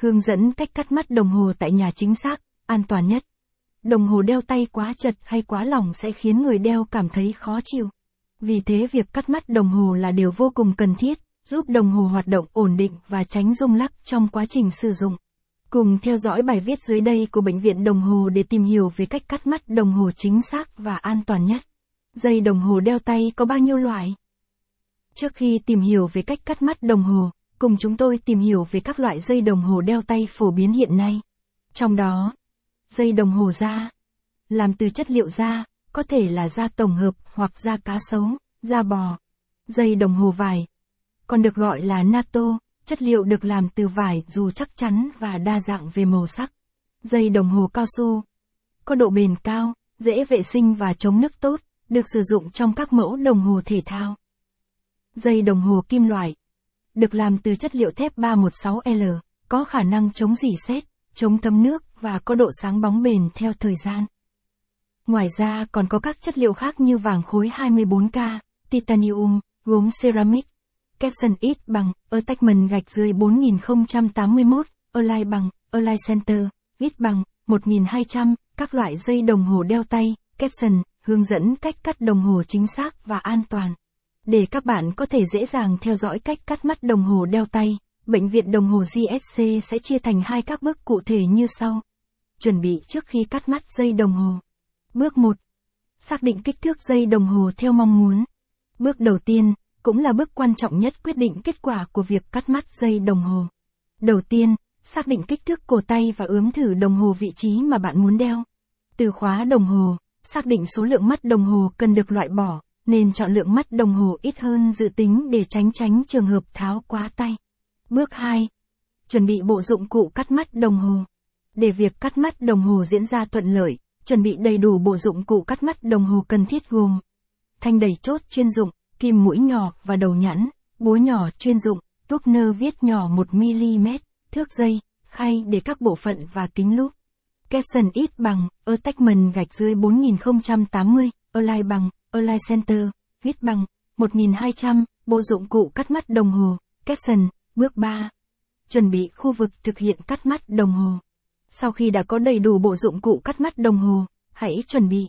Hướng dẫn cách cắt mắt đồng hồ tại nhà chính xác, an toàn nhất. Đồng hồ đeo tay quá chật hay quá lỏng sẽ khiến người đeo cảm thấy khó chịu. Vì thế việc cắt mắt đồng hồ là điều vô cùng cần thiết, giúp đồng hồ hoạt động ổn định và tránh rung lắc trong quá trình sử dụng. Cùng theo dõi bài viết dưới đây của Bệnh viện Đồng hồ để tìm hiểu về cách cắt mắt đồng hồ chính xác và an toàn nhất. Dây đồng hồ đeo tay có bao nhiêu loại? Trước khi tìm hiểu về cách cắt mắt đồng hồ, cùng chúng tôi tìm hiểu về các loại dây đồng hồ đeo tay phổ biến hiện nay. Trong đó, dây đồng hồ da, làm từ chất liệu da, có thể là da tổng hợp hoặc da cá sấu, da bò. Dây đồng hồ vải, còn được gọi là NATO, chất liệu được làm từ vải dù chắc chắn và đa dạng về màu sắc. Dây đồng hồ cao su, có độ bền cao, dễ vệ sinh và chống nước tốt, được sử dụng trong các mẫu đồng hồ thể thao. Dây đồng hồ kim loại, được làm từ chất liệu thép 316L, có khả năng chống dỉ sét, chống thấm nước và có độ sáng bóng bền theo thời gian. Ngoài ra còn có các chất liệu khác như vàng khối 24K, titanium, gốm ceramic, capson ít bằng, attachment gạch dưới 4081, align bằng, align center, ít bằng, 1200, các loại dây đồng hồ đeo tay, capson, hướng dẫn cách cắt đồng hồ chính xác và an toàn. Để các bạn có thể dễ dàng theo dõi cách cắt mắt đồng hồ đeo tay, Bệnh viện đồng hồ GSC sẽ chia thành hai các bước cụ thể như sau. Chuẩn bị trước khi cắt mắt dây đồng hồ. Bước 1. Xác định kích thước dây đồng hồ theo mong muốn. Bước đầu tiên, cũng là bước quan trọng nhất quyết định kết quả của việc cắt mắt dây đồng hồ. Đầu tiên, xác định kích thước cổ tay và ướm thử đồng hồ vị trí mà bạn muốn đeo. Từ khóa đồng hồ, xác định số lượng mắt đồng hồ cần được loại bỏ, nên chọn lượng mắt đồng hồ ít hơn dự tính để tránh tránh trường hợp tháo quá tay. Bước 2. Chuẩn bị bộ dụng cụ cắt mắt đồng hồ. Để việc cắt mắt đồng hồ diễn ra thuận lợi, chuẩn bị đầy đủ bộ dụng cụ cắt mắt đồng hồ cần thiết gồm thanh đẩy chốt chuyên dụng, kim mũi nhỏ và đầu nhẵn, búa nhỏ chuyên dụng, tuốc nơ viết nhỏ 1mm, thước dây, khay để các bộ phận và kính lúp. Capson ít bằng, attachment gạch dưới 4080, align bằng, align center, viết bằng, 1200, bộ dụng cụ cắt mắt đồng hồ, caption, bước 3. Chuẩn bị khu vực thực hiện cắt mắt đồng hồ. Sau khi đã có đầy đủ bộ dụng cụ cắt mắt đồng hồ, hãy chuẩn bị